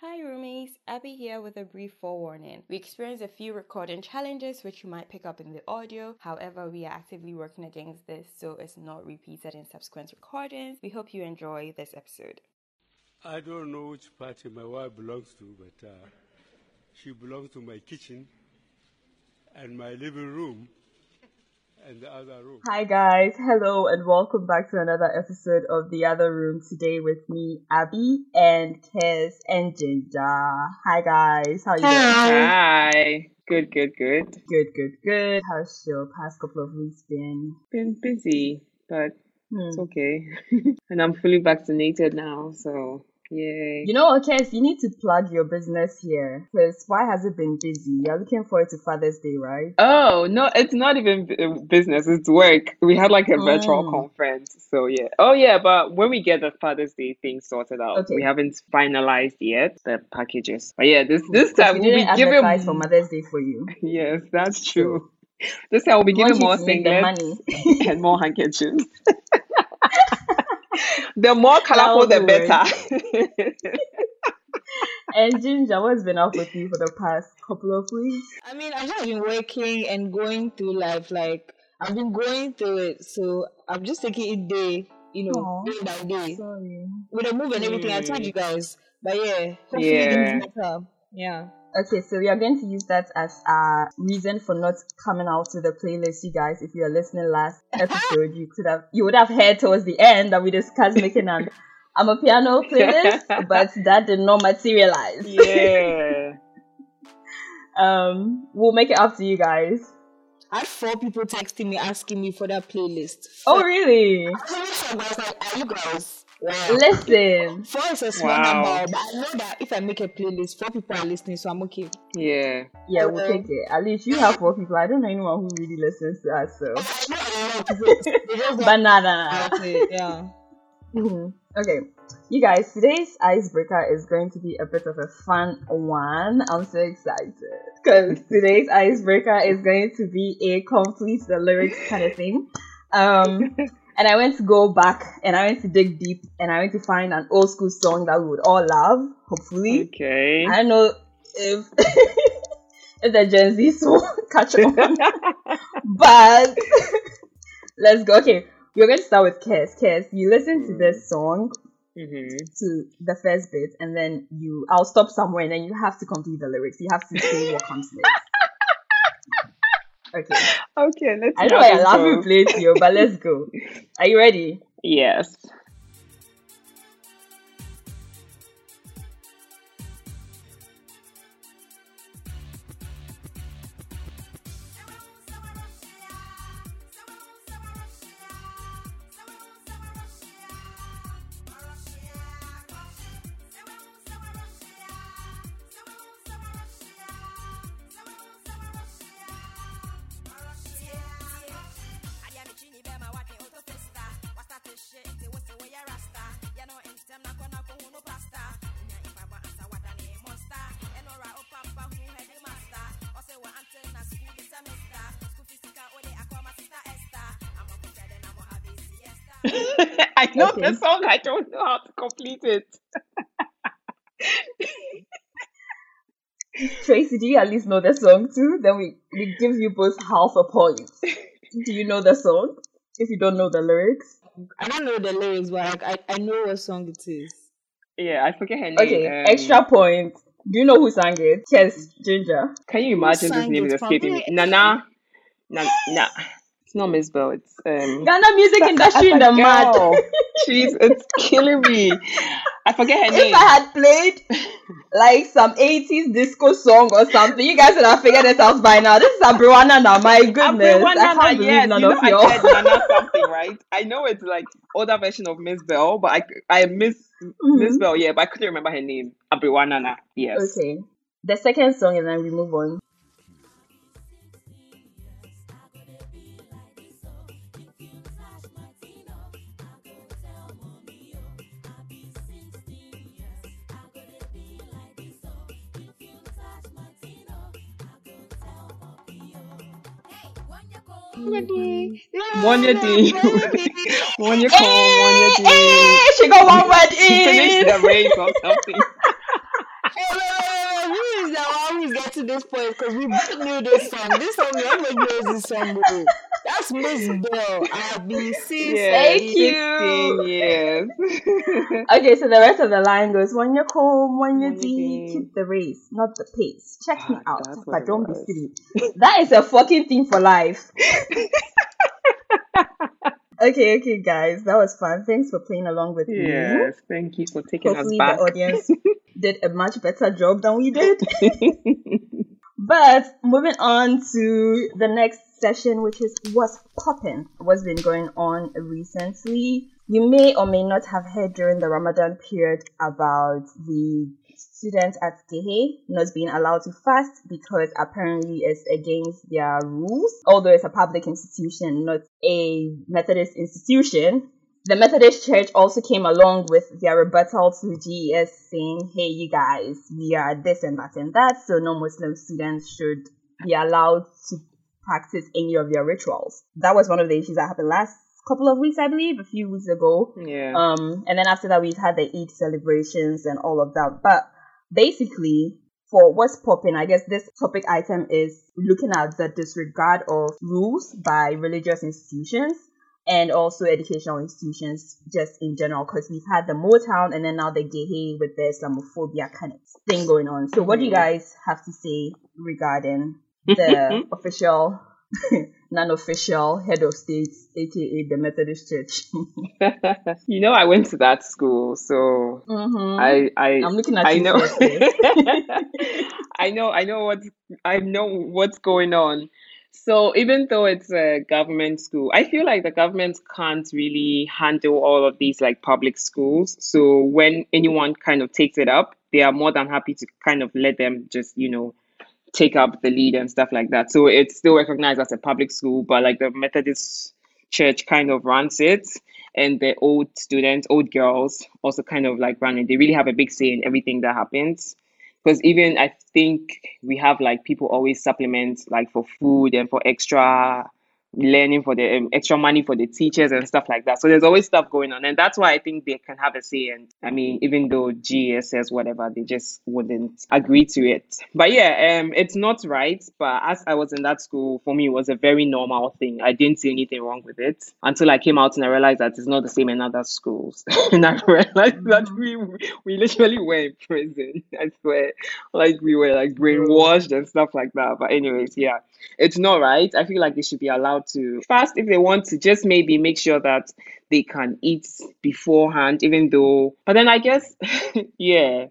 Hi roomies, Abby here with a brief forewarning. We experienced a few recording challenges which you might pick up in the audio. However, we are actively working against this so it's not repeated in subsequent recordings. We hope you enjoy this episode. I don't know which party my wife belongs to, but uh, she belongs to my kitchen and my living room and the other room. Hi guys, hello and welcome back to another episode of The Other Room. Today with me, Abby and Kez and Ginger. Hi guys, how you doing? Hi. Good, good, good. Good, good, good. How's your past couple of weeks been? Been busy, but Hmm. it's okay. and I'm fully vaccinated now, so yay. You know Kez, you need to plug your business here because why has it been busy? You're looking forward to Father's Day, right? Oh, no, it's not even uh, business, it's work. We had like a virtual Mm. conference, so yeah. Oh, yeah, but when we get the Father's Day thing sorted out, Okay. we haven't finalized yet the packages. But yeah, this this time we we'll be giving advertise for Mother's Day for you. yes, that's So true. This time we'll be giving more to make the singlets and more handkerchiefs. The more colorful, the better. And Ginger, what's been up with you for the past couple of weeks? I mean, I've just been working and going through life. Like I've been going through it, so I'm just taking it day, you know, Oh, day by day sorry. with the move and everything. I told you guys, but yeah, hopefully yeah. things better. Yeah. Okay, so we are going to use that as a reason for not coming out to the playlist, you guys. If you are listening last episode, you could have you would have heard towards the end that we discussed making an Amapiano playlist, but that did not materialize. Yeah. um, we'll make it up to you guys. I had four people texting me asking me for that playlist. Oh really? I was like, are you guys? Wow. Listen, Four is a small Wow. number, but I know that if I make a playlist, four people are listening, so I'm okay. Yeah. yeah, we'll Um, take it. At least you have four people. I don't know anyone who really listens to us, so. I know a lot of people. They just but nah, nah, nah. about it. Yeah. Mhm. Okay, you guys, today's icebreaker is going to be a bit of a fun one. I'm so excited because today's icebreaker is going to be a complete the lyrics kind of thing. Um, and I went to go back and I went to dig deep and I went to find an old school song that we would all love. Hopefully, Okay. I don't know if if the Gen Z will catch on, but let's go. Okay, we're going to start with Kes. Kes, you listen to this song hmm to the first bit, and then you, I'll stop somewhere, and then you have to complete the lyrics. You have to say what comes next. Okay. Okay, let's I know I love you goes. play to you, but let's go. Are you ready? Yes. I know Okay. the song, I don't know how to complete it. Tracy, do you at least know the song too? Then we, we give you both half a point. Do you know the song? If you don't know the lyrics. I don't know the lyrics, but like, I, I know what song it is. Yeah, I forget her name. Okay, Um, extra point. Do you know who sang it? Yes, Ginger. Can you imagine this name is it? escaping me? Probably Nana. Na, na. It's not Mzbel. It's um. Ghana music industry in the mud. Jeez, it's killing me. I forget her if name. If I had played like some 80s disco song or something, you guys would have figured it out by now. This is Abriwana now, my goodness. I can't believe yes, none you know of I y'all. said Nana something, right? I know it's like older version of Mzbel, but I I miss Miss Mhm. Bell, yeah, but I couldn't remember her name. Abrewa yes. Okay. The second song, and then we move on. One your D. One your D. one your call. One your D. She got one word in. She finished the rape or something. Who is that one get to this point? Because we knew this song. This song, everyone knows this song. Bro. That's Miss Bell. I've been seeing Thank Sixteen years. Okay, so the rest of the line goes: When you're cold, when you're When you're deep, deep. keep the race, not the pace. Check me Ah, out, that's what but it don't be was. silly. That is a fucking thing for life. okay, okay, guys, that was fun. Thanks for playing along with me. yes, thank you for taking Hopefully, us back. the audience did a much better job than we did. But moving on to the next session, which is what's popping, what's been going on recently. You may or may not have heard during the Ramadan period about the students at Gehe not being allowed to fast because apparently it's against their rules. Although it's a public institution, not a Methodist institution, the Methodist Church also came along with their rebuttal to GES saying, hey, you guys, we are this and that and that, so no Muslim students should be allowed to practice any of their rituals. That was one of the issues that happened last couple of weeks, I believe, a few weeks ago. yeah. Um, and then after that, we've had the Eid celebrations and all of that. But basically, for what's popping, I guess this topic item is looking at the disregard of rules by religious institutions and also educational institutions just in general because we've had the Motown and then now the Gehe with the Islamophobia kind of thing going on. So what do you guys have to say regarding the official, non-official head of state, aka the Methodist Church? you know, I went to that school, so mm-hmm. I, I, I'm looking at I you know. I know, I know what's, I know what's going on. So even though it's a government school, I feel like the government can't really handle all of these like public schools. So when anyone kind of takes it up, they are more than happy to kind of let them just, you know, take up the lead and stuff like that. So it's still recognized as a public school, but like the Methodist church kind of runs it and the old students, old girls also kind of like run it. They really have a big say in everything that happens. Because even I think we have like people always supplement like for food and for extra learning for the um, extra money for the teachers and stuff like that. So there's always stuff going on, and that's why I think they can have a say. And I mean, even though GES whatever, they just wouldn't agree to it. But yeah, um, it's not right. But as I was in that school, for me, it was a very normal thing. I didn't see anything wrong with it until I came out and I realized that it's not the same in other schools. and I realized that we we literally were in prison. I swear, like we were like brainwashed and stuff like that. But anyways, yeah it's not right. I feel like they should be allowed to fast if they want to, just maybe make sure that they can eat beforehand, even though. But then I guess, yeah,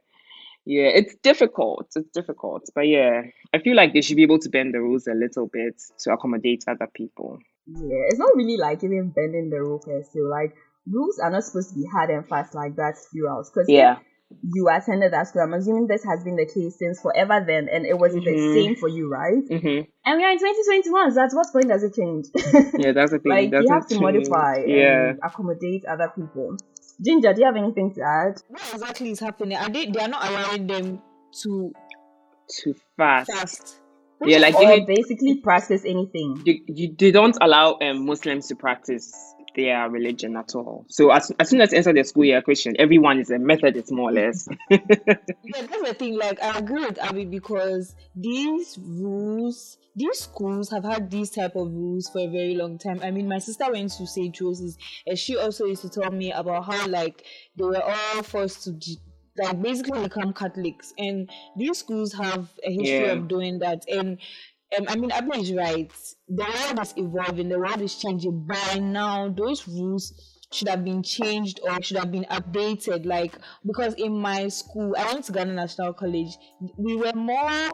yeah, it's difficult. It's difficult. But yeah, I feel like they should be able to bend the rules a little bit to accommodate other people. Yeah, it's not really like even bending the rule per se. Like rules are not supposed to be hard and fast like that throughout. Because Yeah. You attended that school, I'm assuming this has been the case since forever. Then, and it was the Mhm. same for you, right? hmm And we are in 2021. So at what point does it change? Yeah, that's the thing. like It you have to change. modify Yeah. and accommodate other people. Ginger, do you have anything to add? What exactly is happening? Are they they are not allowing them to Too fast. fast? Yeah, like or they, basically practice anything? you, you, they don't allow um, Muslims to practice their religion at all. So as, as soon as enter the school, a Christian. Everyone is a Methodist, more or less. Yeah, that's the thing. Like, I agree with Abby because these rules, these schools have had these type of rules for a very long time. I mean, my sister went to St. Joseph's, and she also used to tell me about how like they were all forced to. g- Like basically become Catholics, and these schools have a history Yeah. of doing that. And um, I mean, Abby is right. The world is evolving. The world is changing. By now, those rules should have been changed or should have been updated. Like because in my school, I went to Ghana National College. We were more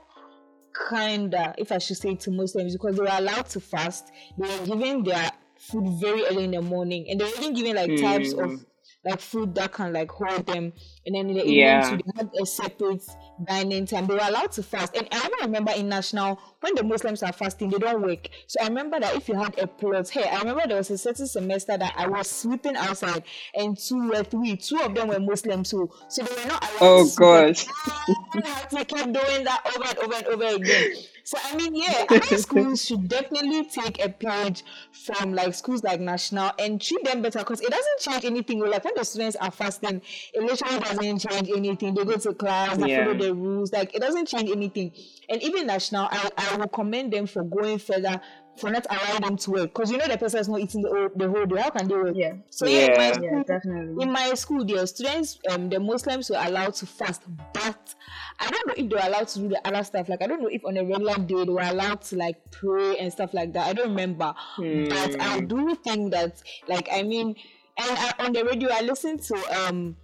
kinder, if I should say, to Muslims because they were allowed to fast. They were given their food very early in the morning, and they were even given like types of Mm. like food that can like hold them. And then in the evening, Yeah. too, they had a separate dining time. They were allowed to fast. And I remember in national when the Muslims are fasting, they don't work. So I remember that if you had a plot, hey, I remember there was a certain semester that I was sleeping outside, and two were three, two of them were Muslims too. So they were not allowed Oh, gosh. I keep doing that over and over and over again. So I mean, yeah, high schools should definitely take a page from like schools like National and treat them better because it doesn't change anything. Like when the students are fasting, it literally doesn't change anything. They go to class, they Yeah. follow the rules, like it doesn't change anything. And even National, I, I will commend them for going further for not allowing them to work because you know the person is not eating the whole, the whole day. How can they work? Yeah. So yeah, in my school, Yeah, definitely. in my school, the students, um, the Muslims were allowed to fast, but I don't know if they were allowed to do the other stuff. Like I don't know if on a regular day they were allowed to like pray and stuff like that. I don't remember, but I Hmm. do think that, like, I mean, and I, on the radio I listened to um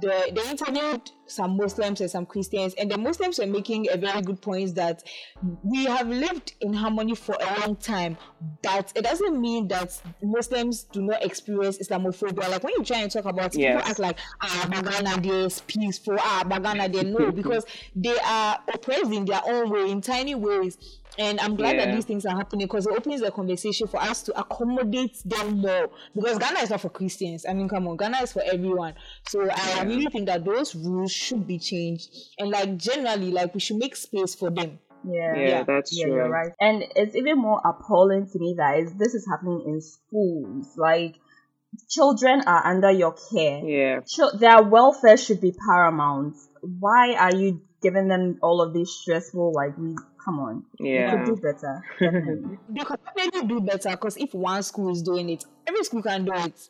the they interviewed some Muslims and some Christians, and the Muslims were making a very good point that we have lived in harmony for a long time, but it doesn't mean that Muslims do not experience Islamophobia. Like when you try and talk about Yes. people act like ah Bagana they is peaceful, ah Bagana they no, because they are oppressed in their own way, in tiny ways. And I'm glad that these things are happening because it opens the conversation for us to accommodate them more. Because Ghana is not for Christians. I mean, come on, Ghana is for everyone. So I really think that those rules should be changed. And like generally, like we should make space for them. Yeah. Yeah, that's Yeah, true. you're right. And it's even more appalling to me that is this is happening in schools. Like children are under your care. Yeah. Chil- their welfare should be paramount. Why are you giving them all of these stressful like we come on. You Yeah. could do better. Definitely. Could maybe do better because if one school is doing it, every school can do it.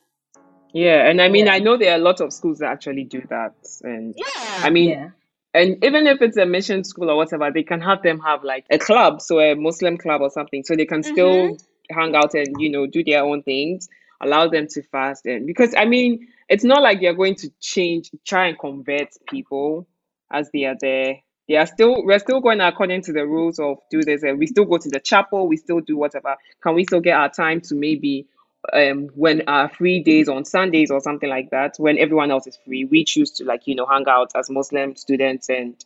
Yeah. And I mean, Yeah. I know there are a lot of schools that actually do that. And Yeah. I mean, yeah. and even if it's a mission school or whatever, they can have them have like a club, so a Muslim club or something, so they can mm-hmm. still hang out and you know do their own things. Allow them to fast and because I mean, it's not like they're going to change, try and convert people as they are there. Are still we're still going according to the rules of do this and we still go to the chapel, we still do whatever. Can we still get our time to maybe um when our free days on Sundays or something like that, when everyone else is free, we choose to like, you know, hang out as Muslim students and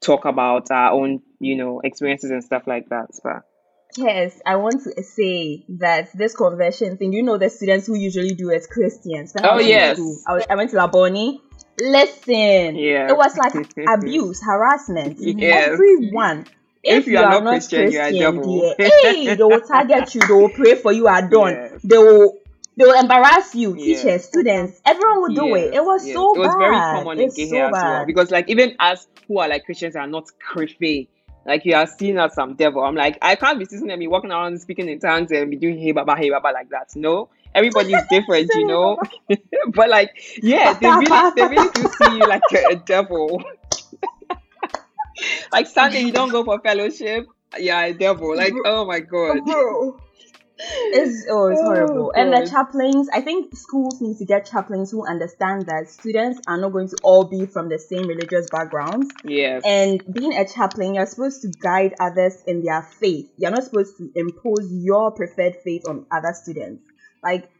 talk about our own, you know, experiences and stuff like that. But Yes, I want to say that this conversion thing, you know, the students who usually do as Christians. When Oh, yes. school, I, was, I went to Labone. Listen, Yeah. it was like abuse, harassment. Yes. Everyone. If you are not Christian, you are devil. dear, hey, they will target you. They will pray for you. Are done. Yes. They will. They will embarrass you, teachers, students, everyone will do it. It was so It was bad. very common in it's Gehe so as well. bad. Because like even us who are like Christians are not creepy. Like you are seen as some devil. I'm like, I can't be sitting and be walking around speaking in tongues and be doing hey baba, hey baba like that. No. Everybody's different, you know. but like, yeah, they really they really do see you like a, a devil. like Sunday you don't go for fellowship. Yeah, a devil. Like, oh my god. It's oh, it's Oh, horrible. And the chaplains, I think schools need to get chaplains who understand that students are not going to all be from the same religious backgrounds. Yes. And being a chaplain, you're supposed to guide others in their faith. You're not supposed to impose your preferred faith on other students. Like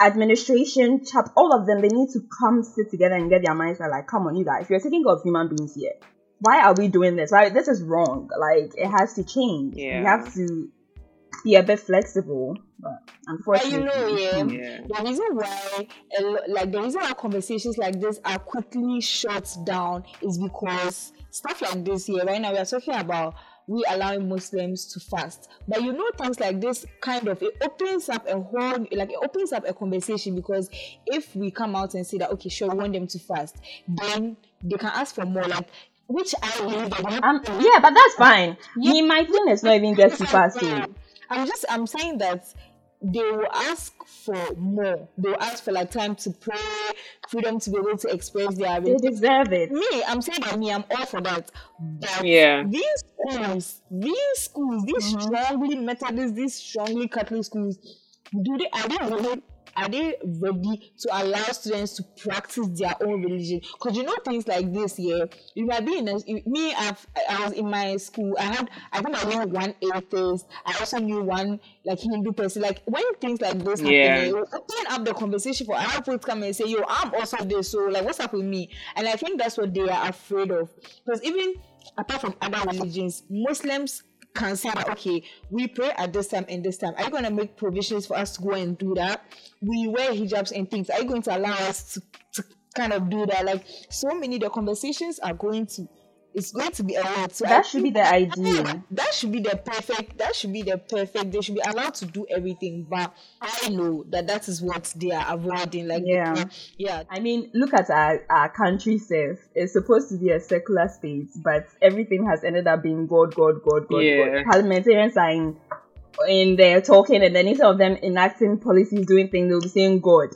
administration, chap, all of them, they need to come sit together and get their minds right. Like, come on, you guys, you're taking care of human beings here. Why are we doing this? Right? This is wrong. Like, it has to change. We Yeah. have to be a bit flexible. But But you unfortunately, know, yeah, Yeah. the reason why, like the reason why conversations like this are quickly shut down is because stuff like this here right now we are talking about we allowing Muslims to fast, but you know things like this kind of it opens up a whole like it opens up a conversation because if we come out and say that okay sure we want them to fast, then they can ask for more like which I believe that they have um, yeah, but that's fine. Me, my thing is not even get too fast. I'm just I'm saying that they will ask for more. They will ask for like time to pray, freedom to be able to express their They deserve it. Me, I'm saying that me, I'm all for that. But Yeah. these schools, these schools, these Mm-hmm. strongly Methodist, these strongly Catholic schools, do they are they really are they ready to allow students to practice their own religion? Because you know things like this, yeah. You might be in a, me. I've, I was in my school. I had I think I knew one atheist. I also knew one like Hindu person. Like when things like this happen, Yeah. it will open up the conversation for other people to come and say, "Yo, I'm also this." So like, what's up with me? And I think that's what they are afraid of. Because even apart from other religions, Muslims can say that okay, we pray at this time and this time. Are you going to make provisions for us to go and do that? We wear hijabs and things. Are you going to allow us to, to kind of do that? Like so many, the conversations are going to it's going to be a lot. So that should be the idea. That should be the perfect. That should be the perfect. They should be allowed to do everything, but I know that that is what they are avoiding. Like yeah, yeah. I mean, look at our our country. Safe. It's supposed to be a secular state, but everything has ended up being God, God, God, God, Yeah. God. Parliamentarians are in in there talking, and then instead of them enacting policies, doing things, they'll be saying God,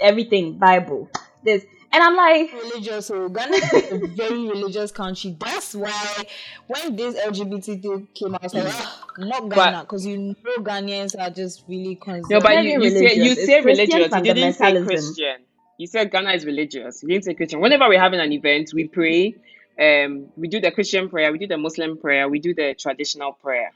everything, Bible, this. And I'm like, religious. So Ghana is a very religious country. That's why when this LGBT thing came out, I was like, "Ah, not Ghana, because you know Ghanaians are just really conservative. No, but you, you say you religious. It's say Christian religious. You didn't say. Christian. You said Ghana is religious. You didn't say Christian. Whenever we're having an event, we pray. Um, we do the Christian prayer. We do the Muslim prayer. We do the traditional prayer.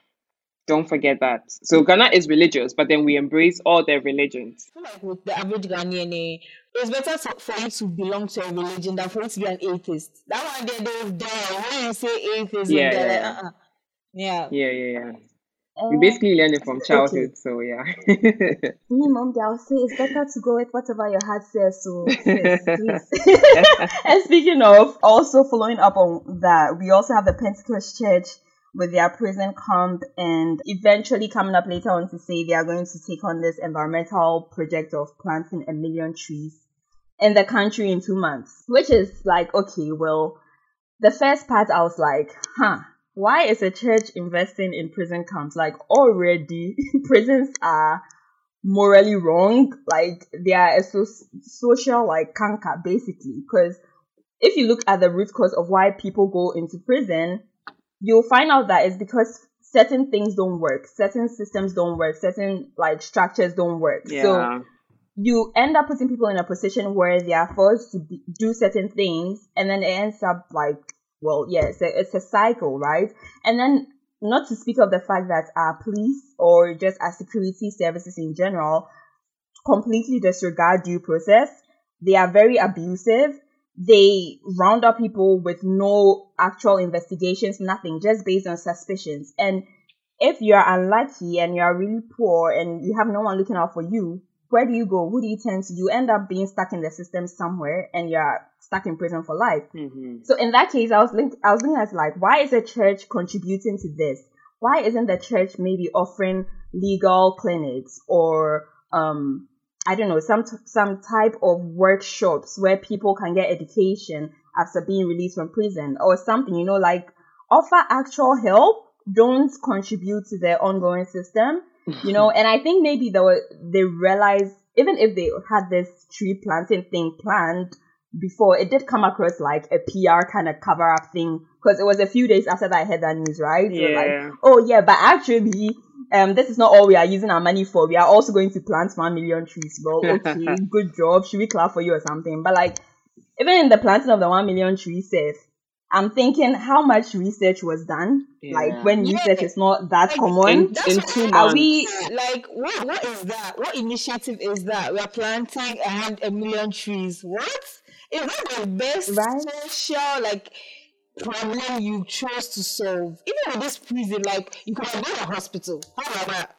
Don't forget that. So Ghana is religious, but then we embrace all their religions. I feel like with the average Ghanaian, eh, it's better for you to belong to a religion than for you to be an atheist. That one they they die when you say atheist. Yeah, they're yeah. like, uh-uh. yeah. Yeah, yeah, yeah. We eh, basically learn it from childhood. So yeah. me, mom, I'll say it's better to go with whatever your heart says. So, sis, please. and speaking of, also following up on that, we also have the Pentecost Church with their prison camp and eventually coming up later on to say they are going to take on this environmental project of planting a million trees in the country in two months. Which is like, okay, well, the first part I was like, huh, why is a church investing in prison camps? Like already prisons are morally wrong. Like they are a so- social like canker basically. Because if you look at the root cause of why people go into prison, you'll find out that it's because certain things don't work, certain systems don't work, certain like structures don't work. Yeah. So you end up putting people in a position where they are forced to be, do certain things, and then it ends up like, well, yeah, it's a, it's a cycle, right? And then, not to speak of the fact that our police or just our security services in general completely disregard due process. They are very abusive. They round up people with no actual investigations, nothing, just based on suspicions. And if you're unlucky and you're really poor and you have no one looking out for you, where do you go? Who do you turn to? You end up being stuck in the system somewhere and you're stuck in prison for life. hmm So in that case, I was link- I was looking at like, why is the church contributing to this? Why isn't the church maybe offering legal clinics or um I don't know some t- some type of workshops where people can get education after being released from prison or something? You know, like offer actual help. Don't contribute to the ongoing system. You know, and I think maybe they were, they realized even if they had this tree planting thing planned before it did come across like a PR kind of cover up thing because it was a few days after that I heard that news, right? So like, Yeah. oh yeah, but actually, um, this is not all we are using our money for. We are also going to plant one million trees. Well, okay, good job. Should we clap for you or something? But like, even in the planting of the one million trees, safe. I'm thinking how much research was done. Yeah. Like when Yeah. research is not that Like, common. in, That's in what- two Are we like what what is that? What initiative is that? We are planting a, a million trees. What? Is that the best Right. social like problem you chose to solve? Even with this prison, like you could have done a hospital. How about that?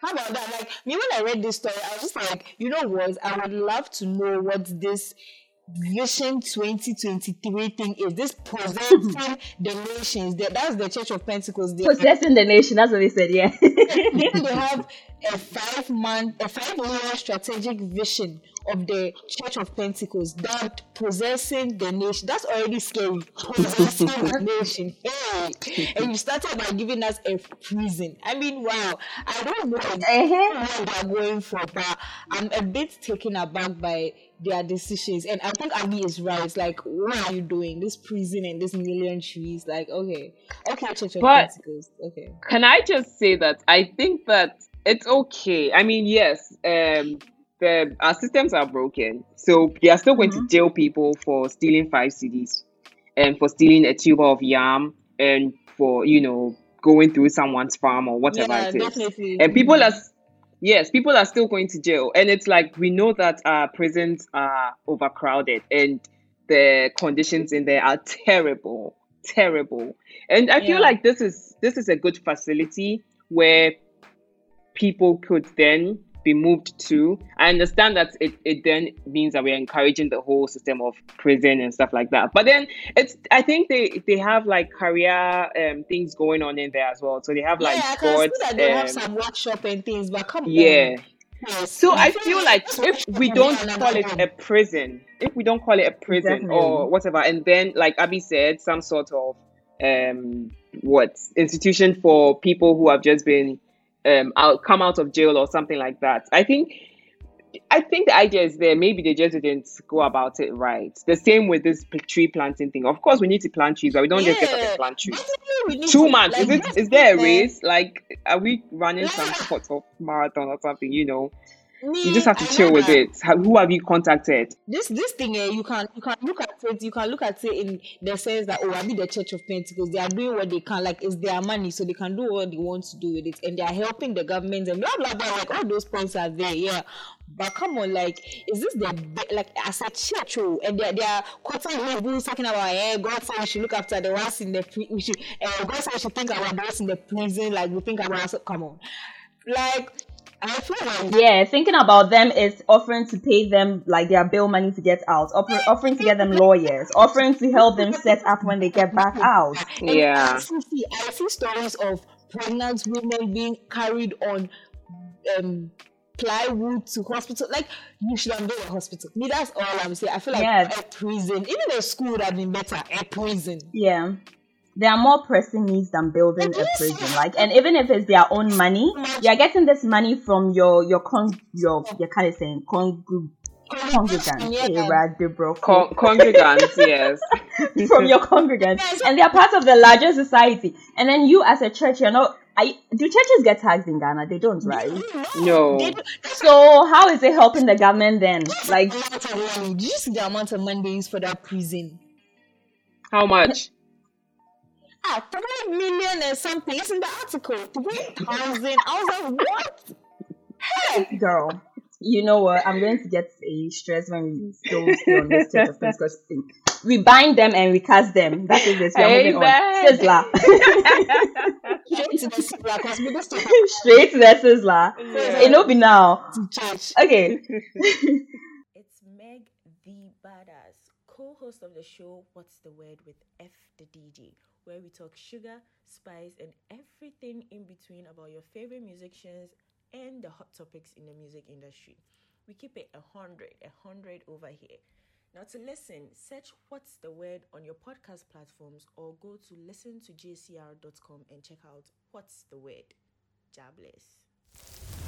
How about that? Like me when I read this story, I was just like, you know what? I would love to know what this Vision 2023 thing is. This possessing the nations. That, that's the Church of Pentecost. They possessing the nation? That's what they said. Yeah. then they have a five month, a five year strategic vision of the Church of Pentecost that possessing the nation. That's already scary. Possessing the nation. Hey, and you started by giving us a prison. I mean, wow. I don't know Uh-huh. what they're going for, but I'm a bit taken aback by their decisions. And I think Abby is right. Like, what are you doing? This prison and this million trees. Like, okay, okay, Church of But- Pentecost. Okay. Can I just say that I think that it's okay. I mean, yes, um, the our systems are broken, so they are still going to jail people for stealing five CDs and for stealing a tuber of yam and for you know going through someone's farm or whatever yeah, it is. definitely. And people are yes, people are still going to jail, and it's like we know that our prisons are overcrowded and the conditions in there are terrible, terrible. And I feel Yeah. like this is this is a good facility where people could then be moved to. I understand that it, it then means that we're encouraging the whole system of prison and stuff like that. But then it's I think they they have like career um, things going on in there as well. So they have like yeah, I can see that they have um, some workshop and things, but come yeah. on. Yes. So I feel feel like if we don't call it a prison, if we don't call it a prison Definitely. or whatever, and then like Abby said, some sort of um what institution for people who have just been um out come out of jail or something like that. I think I think the idea is there. Maybe they just didn't go about it right. The same with this tree planting thing. Of course, we need to plant trees, but we don't just get up and plant trees. Two months. like, Is it? Is there a race? Like, are we running some sort of marathon or something? You know, Me, you just have to I chill with it. Who have you contacted? this this thing eh, you can you can look at it you can look at it in the sense that oh I mean the Church of Pentecost they are doing what they can like it's their money so they can do what they want to do with it. And they are helping the government and blah blah blah like all those points are there yeah. But come on like is this the like as a church oh, and they are- they are quoting Hebrews talking about eh God said we should look after the ones in the pri- we should uh, God said we should think about those in the prison like we think about come on. Like I feel like Yeah, thinking about them is offering to pay them like their bill money to get out, offer, offering to get them lawyers, offering to help them set up when they get back out. Yeah. I see, I see stories of pregnant women being carried on um, plywood to hospital. Like you should have been a hospital. Me, that's all I'm saying. I feel like Yeah. a prison, even a school would have been better. A prison. Yeah. There are more pressing needs than building a prison. Like, and even if it's their own money, you're getting this money from your your con your your kind of saying congr- congregants. Yeah. eh, bro. Con- congregants, yes. from your congregants, and they're part of the larger society. And then you, as a church, you're not. I, do churches get taxed in Ghana? They don't, right? No. Do- that's So how is it helping the government then? Like, the amount of money. Did you see the amount of money they use for that prison? How much? Ah, three million and something. It's in the article. Three thousand. I was like, what? Hey, girl, you know what? I'm going to get a stress when we still stay on this church of Pentecost thing. We bind them and we cast them. That is it. We are moving on. Sizzler. straight to the city because we just Straight to the sizzler. It'll be now. Okay. It's Meg the Badass, co host of the show What's the Word with F the DJ, where we talk sugar, spice, and everything in between about your favorite musicians and the hot topics in the music industry. We keep it a hundred, a hundred over here. Now to listen, search What's the Word on your podcast platforms or go to listentogcr.com and check out What's the Word. Jobless.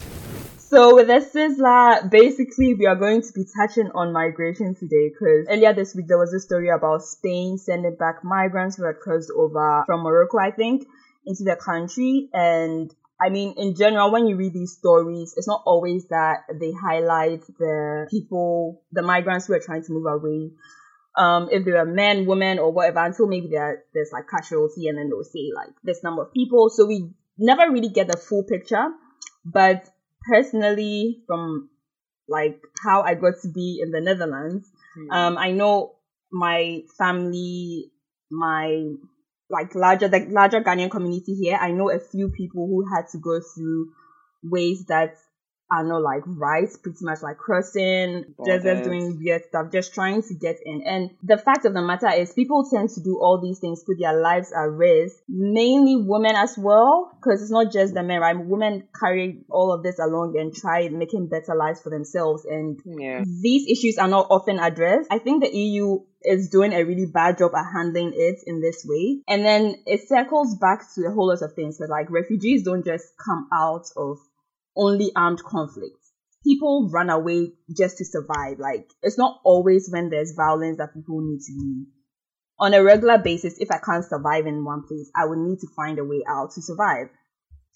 So with the Sizzler, basically we are going to be touching on migration today because earlier this week there was a story about Spain sending back migrants who had crossed over from Morocco, I think, into the country. And I mean, in general, when you read these stories, it's not always that they highlight the people, the migrants who are trying to move away. Um, if they are men, women, or whatever, until maybe there's like casualty and then they'll say like this number of people. So we never really get the full picture. But personally, from like how I got to be in the Netherlands, um, I know my family, my like larger the larger Ghanaian community here. I know a few people who had to go through ways that are not like rice, pretty much like crossing just, doing weird stuff, just trying to get in. And the fact of the matter is, people tend to do all these things, put their lives at risk. Mainly women as well, because it's not just the men, right? Women carry all of this along and try making better lives for themselves. And Yeah. these issues are not often addressed. I think the EU is doing a really bad job at handling it in this way. And then it circles back to a whole lot of things. But like refugees don't just come out of only armed conflicts. People run away just to survive. Like it's not always when there's violence that people need to leave. On a regular basis, if I can't survive in one place, I would need to find a way out to survive.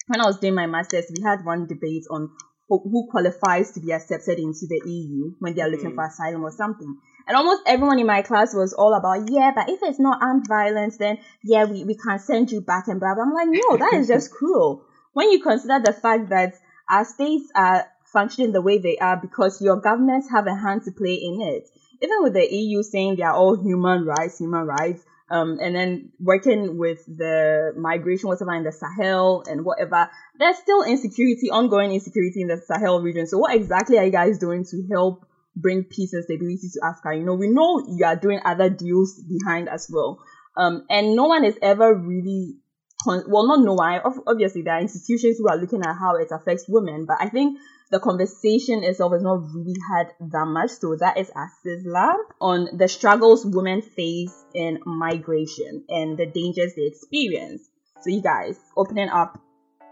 When I was doing my masters, we had one debate on who qualifies to be accepted into the EU when they are looking mm. for asylum or something. And almost everyone in my class was all about, yeah, but if it's not armed violence, then yeah, we, we can send you back and blah, blah. I'm like, no, that is just cruel. When you consider the fact that our states are functioning the way they are because your governments have a hand to play in it. Even with the EU saying they are all human rights, human rights, um, and then working with the migration, whatever in the Sahel and whatever, there's still insecurity, ongoing insecurity in the Sahel region. So what exactly are you guys doing to help bring peace and stability to Africa? You know, we know you are doing other deals behind as well. Um, and no one is ever really, con- well, not no why. Obviously, there are institutions who are looking at how it affects women, but I think the conversation itself is not really had that much. So that is a Sizzler on the struggles women face in migration and the dangers they experience. So you guys, opening up.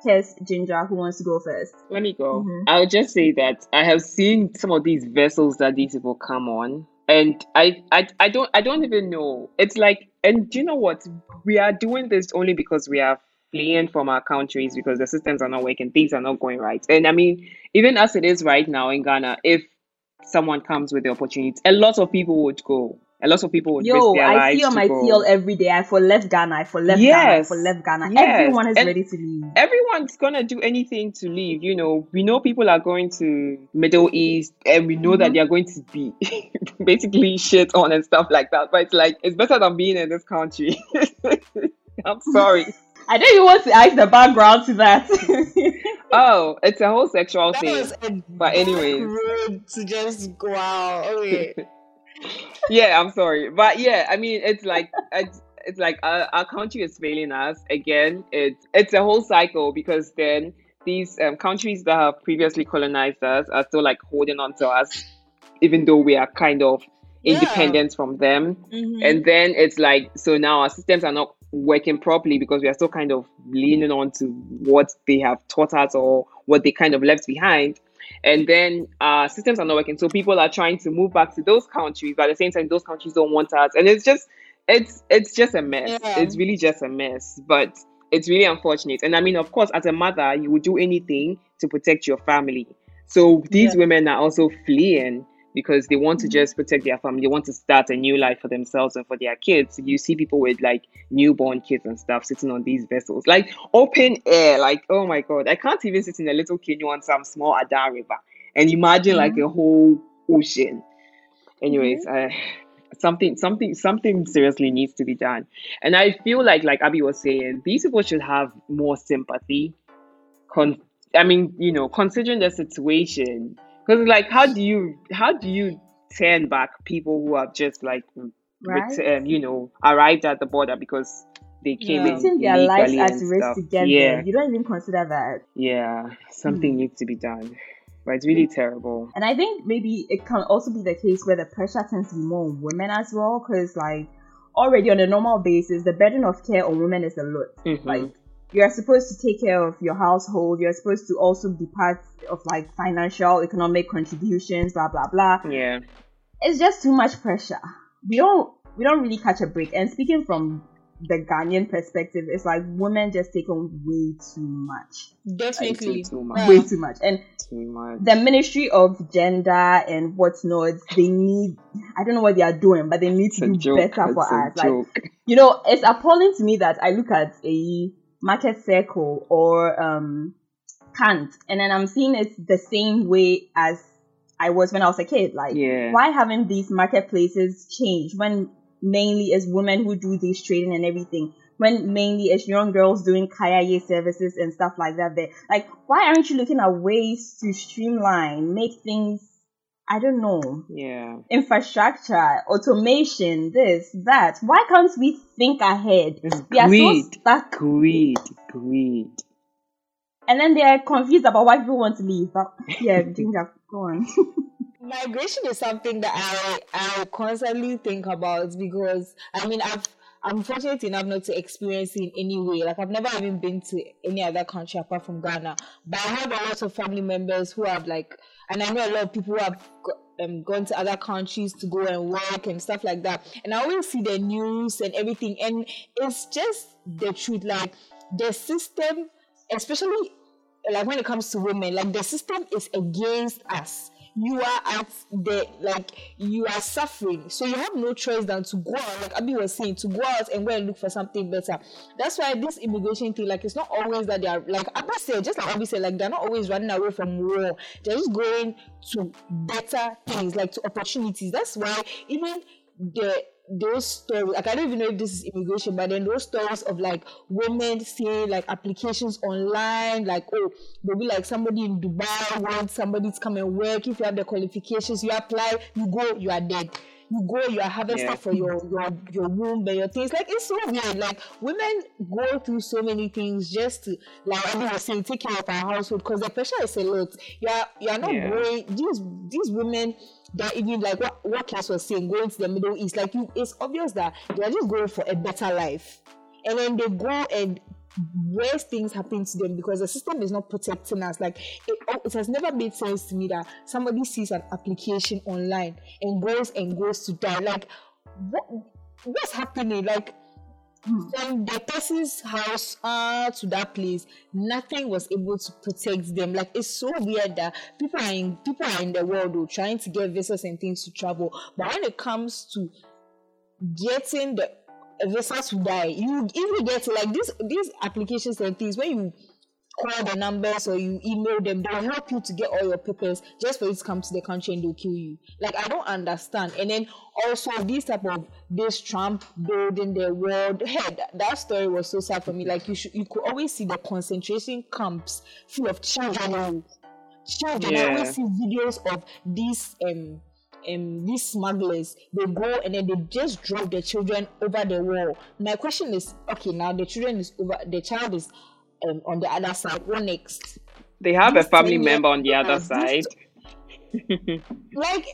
Tess, Ginger, who wants to go first? Let me go. Mm-hmm. I'll just say that I have seen some of these vessels that these people come on, and I, I, I don't, I don't even know. It's like, and do you know what? We are doing this only because we are fleeing from our countries because the systems are not working, things are not going right. And I mean, even as it is right now in Ghana, if someone comes with the opportunity, a lot of people would go. A lot of people would Yo, I see on my TL every day. I for left Ghana. I for left yes. Ghana. I for left Ghana. Yes. Everyone is and ready to leave. Everyone's gonna do anything to leave. You know, we know people are going to Middle East, and we know mm-hmm. that they are going to be basically shit on and stuff like that. But it's like it's better than being in this country. I'm sorry. I know you want to ask the background to that. oh, it's a whole sexual that thing. but anyways, to just go out. Okay. Yeah, I'm sorry, but yeah, I mean, it's like it's, it's like our, our country is failing us again. It's it's a whole cycle because then these um, countries that have previously colonized us are still like holding on to us, even though we are kind of independent yeah. from them. Mm-hmm. And then it's like so now our systems are not working properly because we are still kind of leaning on to what they have taught us or what they kind of left behind. And then uh, systems are not working. So people are trying to move back to those countries, but at the same time, those countries don't want us. And it's just, it's it's just a mess. Yeah. It's really just a mess. But it's really unfortunate. And I mean, of course, as a mother, you would do anything to protect your family. So these yeah. women are also fleeing because they want to mm-hmm. just protect their family. They want to start a new life for themselves and for their kids. You see people with like newborn kids and stuff sitting on these vessels, like open air. Like, oh my God, I can't even sit in a little canoe on some small Ada River and imagine mm-hmm. like a whole ocean. Anyways, mm-hmm. uh, something something something seriously needs to be done and i feel like like abby was saying these people should have more sympathy Con- i mean you know considering the situation because like, how do you how do you turn back people who have just like, right. um, you know, arrived at the border because they came yeah. in their lives at risk to get yeah. there. You don't even consider that. Yeah, something hmm. needs to be done. But it's really terrible. And I think maybe it can also be the case where the pressure tends to be more on women as well, because like already on a normal basis, the burden of care on women is a lot. Mm-hmm. Like you're supposed to take care of your household. You're supposed to also be part of like financial, economic contributions, blah blah blah. Yeah, it's just too much pressure. We don't we don't really catch a break. And speaking from the Ghanaian perspective, it's like women just take on way too much. Definitely, like, too much. way too much. And too much. the Ministry of Gender and whatnot, they need. I don't know what they are doing, but they need to do joke. better for us. Like, you know, it's appalling to me that I look at a market circle or um, can't. and then I'm seeing it the same way as I was when I was a kid. Like, yeah. why haven't these marketplaces changed when mainly it's women who do this trading and everything? When mainly it's young girls doing kaya services and stuff like that. There, like, why aren't you looking at ways to streamline, make things I don't know. Yeah. Infrastructure, automation, this, that. Why can't we think ahead? It's we greed. So stuck. Greed. Greed. And then they're confused about why people want to leave. But yeah, Ginger, go on. Migration is something that I I constantly think about because I mean I've I'm fortunate enough not to experience it in any way. Like I've never even been to any other country apart from Ghana. But I have a lot of family members who have like and I know a lot of people have um, gone to other countries to go and work and stuff like that. And I always see the news and everything, and it's just the truth. Like the system, especially like when it comes to women, like the system is against us you are at the like you are suffering. So you have no choice than to go out like abby was saying to go out and go and look for something better. That's why this immigration thing like it's not always that they are like abby said just like abby said like they're not always running away from war. They're just going to better things like to opportunities. That's why even the those stories like i don't even know if this is immigration but then those stories of like women seeing like applications online like oh maybe like somebody in dubai wants somebody to come and work. If you have the qualifications you apply you go you are dead you go you are harvested Yeah. for your your your womb and your things like it's so weird like women go through so many things just to like I was saying take care of our household because the pressure is a lot you are you are not Yeah. going these these women that even like what what Cass was saying going to the middle east like you it's obvious that they are just going for a better life and then they go and worse things happen to them because the system is not protecting us. Like it, it has never made sense to me that somebody sees an application online and goes and goes to die. Like what what's happening? Like from the person's house uh, to that place, nothing was able to protect them. Like it's so weird that people are in people are in the world though, trying to get visas and things to travel, but when it comes to getting the visa to die, you even get like these these applications and things when you call the numbers or you email them, they'll help you to get all your papers just for you to come to the country and they'll kill you. Like I don't understand. And then also this type of this Trump building the world. Hey, that, that story was so sad for me. Like you should you could always see the concentration camps full of children. Children. I always see videos of these um um these smugglers they go and then they just drop the children over the wall my question is okay now the children is over the child is um, on the other side what next They have a family member on the other side. like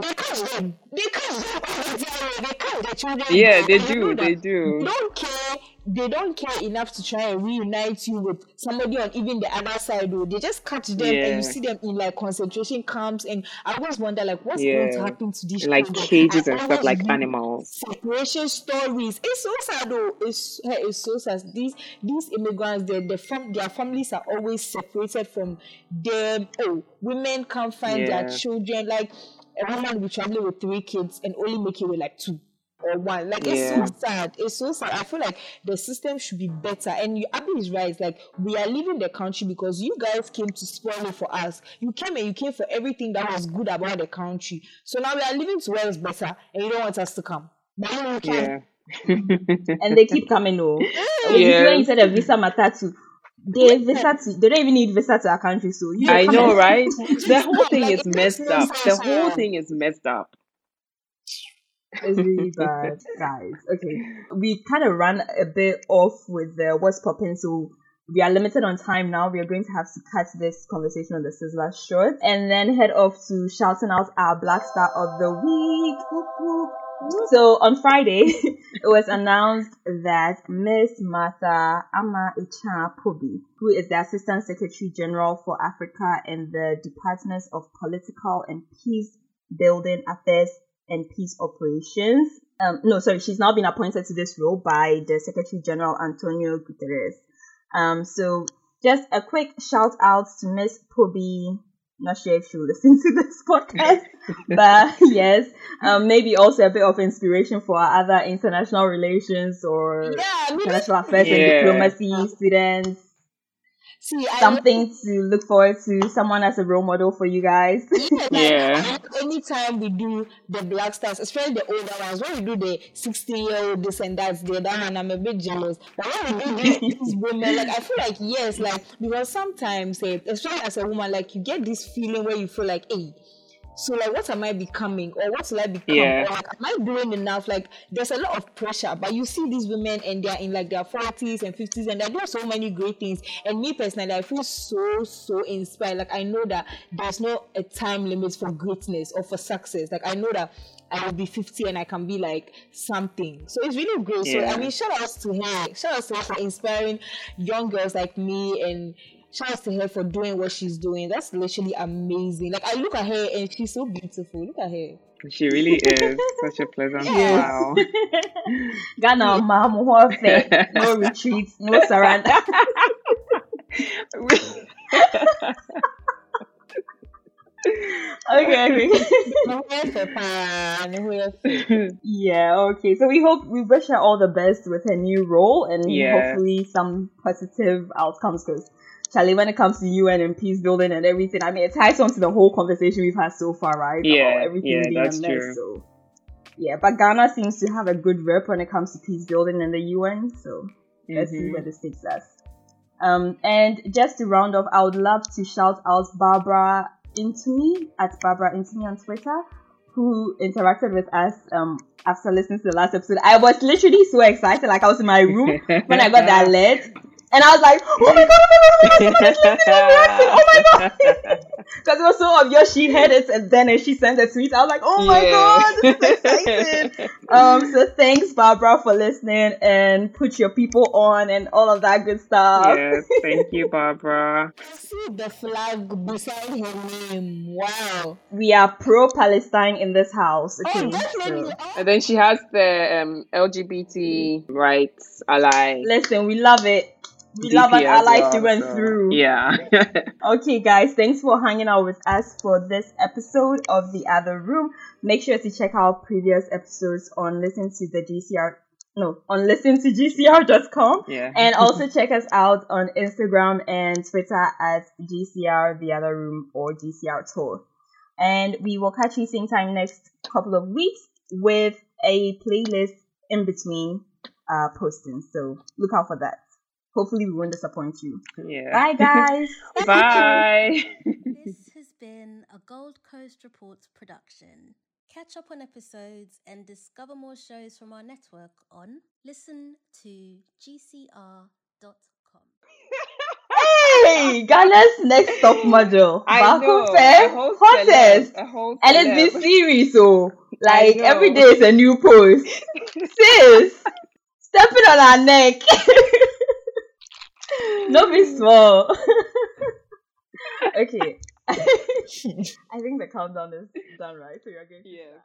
they catch them they catch them all the time. they catch the children Yeah, they do. They they do. don't care they don't care enough to try and reunite you with somebody on even the other side though. They just catch them and you see them in like concentration camps and I always wonder like what's going to happen to these Like children. cages I and stuff like animals. separation stories. It's so sad though. It's it's so sad. These these immigrants, their the fam- their families are always separated from them. Oh, women can't find their children. Like a woman will be traveling with three kids and only make it with like two or one. Like it's so sad. It's so sad. I feel like the system should be better. And you, Abby is right. Like we are leaving the country because you guys came to spoil it for us. You came and you came for everything that was good about the country. So now we are leaving to where it's better, and you don't want us to come. But you can. Yeah. and they keep coming. Oh, when you- when you said a visa matter too, they visa to, they don't even need visa to our country. So you I know, right? The whole thing is messed up. The whole thing is messed up. It's really bad, guys. Okay, we kind of ran a bit off with the what's popping, so we are limited on time now. We are going to have to cut this conversation on the Sizzler short and then head off to shouting out our Black Star of the Week. Whoop, whoop. So on Friday, it was announced that Miss Martha Ama Akyaa Pobee, who is the Assistant Secretary General for Africa in the Departments of Political and Peace Building Affairs and Peace Operations. Um, no, sorry, she's now been appointed to this role by the Secretary General Antonio Guterres. Um, so just a quick shout out to Miss Pobee. Not sure if she'll listen to this podcast, but yes, um, maybe also a bit of inspiration for our other international relations or Yeah, international affairs and diplomacy students. See, I Something to look forward to. Someone as a role model for you guys. Yeah, like, Yeah. Anytime we do the black stars, especially the older ones, when we do the 16 year old this and that, the other one, I'm a bit jealous. But when we do these, these women, like I feel like yes, like because sometimes, eh, especially as a woman, like you get this feeling where you feel like, hey. So like, what am I becoming, or what will I become, Yeah. or like, am I doing enough? Like, there's a lot of pressure, but you see these women and they're in like their forties and fifties, and they're doing so many great things. And me personally, I feel so so inspired. Like I know that there's no a time limit for greatness or for success. Like I know that I will be 50 and I can be like something. So it's really great. So I mean, shout outs to her. Shout outs to her for inspiring young girls like me and shout outs to her for doing what she's doing. That's literally amazing. Like I look at her and she's so beautiful. Look at her. She really is such a pleasant Yes. smile. Ghana, mom, no retreat, no surrender. okay, okay. Ne ho yɛ fɛ paa, ne ho yɛ fɛ. Yeah, okay. So we hope we wish her all the best with her new role and Yeah. hopefully some positive outcomes because Charlie, when it comes to UN and peace building and everything, I mean, it ties on to the whole conversation we've had so far, right? Yeah, everything yeah, being that's a mess. true. So Yeah, but Ghana seems to have a good rep when it comes to peace building in the UN. So let's see Mhm. where this takes us. Um, and just to round off, I would love to shout out Barbara Intumi at Barbara Intumi on Twitter, who interacted with us um, after listening to the last episode. I was literally so excited, like I was in my room when I got that alert. And I was like, oh my god, oh my god, oh my god, somebody's listening and reacting, oh my god. Because it was so obvious she had it and then she sent a tweet, I was like, oh my Yeah. god, this is exciting. um, so thanks Barbara for listening and put your people on and all of that good stuff. yes, thank you, Barbara. See the flag beside her name. Wow. We are pro Palestine in this house. Okay, Oh, definitely. so- Oh, And then she has the um, LGBT rights ally. listen, we love it. We love an DP as ally well, through and so- through. Yeah. Okay, guys, thanks for hanging out with us for this episode of The Other Room. Make sure to check out previous episodes on listen to the GCR, no, on listentogcr.com. yeah. And also check us out on Instagram and Twitter at GCR The Other Room or GCR Tour. And we will catch you same time next couple of weeks with a playlist in between uh postings. So look out for that. Hopefully we won't disappoint you. yeah. Bye guys. Bye. This has been a Gold Coast Reports production. Catch up on episodes and discover more shows from our network on listen to gcr.com. Hey, Ghana's next top model. I Baku know. Fair, a whole hottest. celeb, And it's been series, oh. so like every day is a new post. Sis, stepping on our neck. No be small. okay. I think the countdown is done, right? So you're going to Yeah.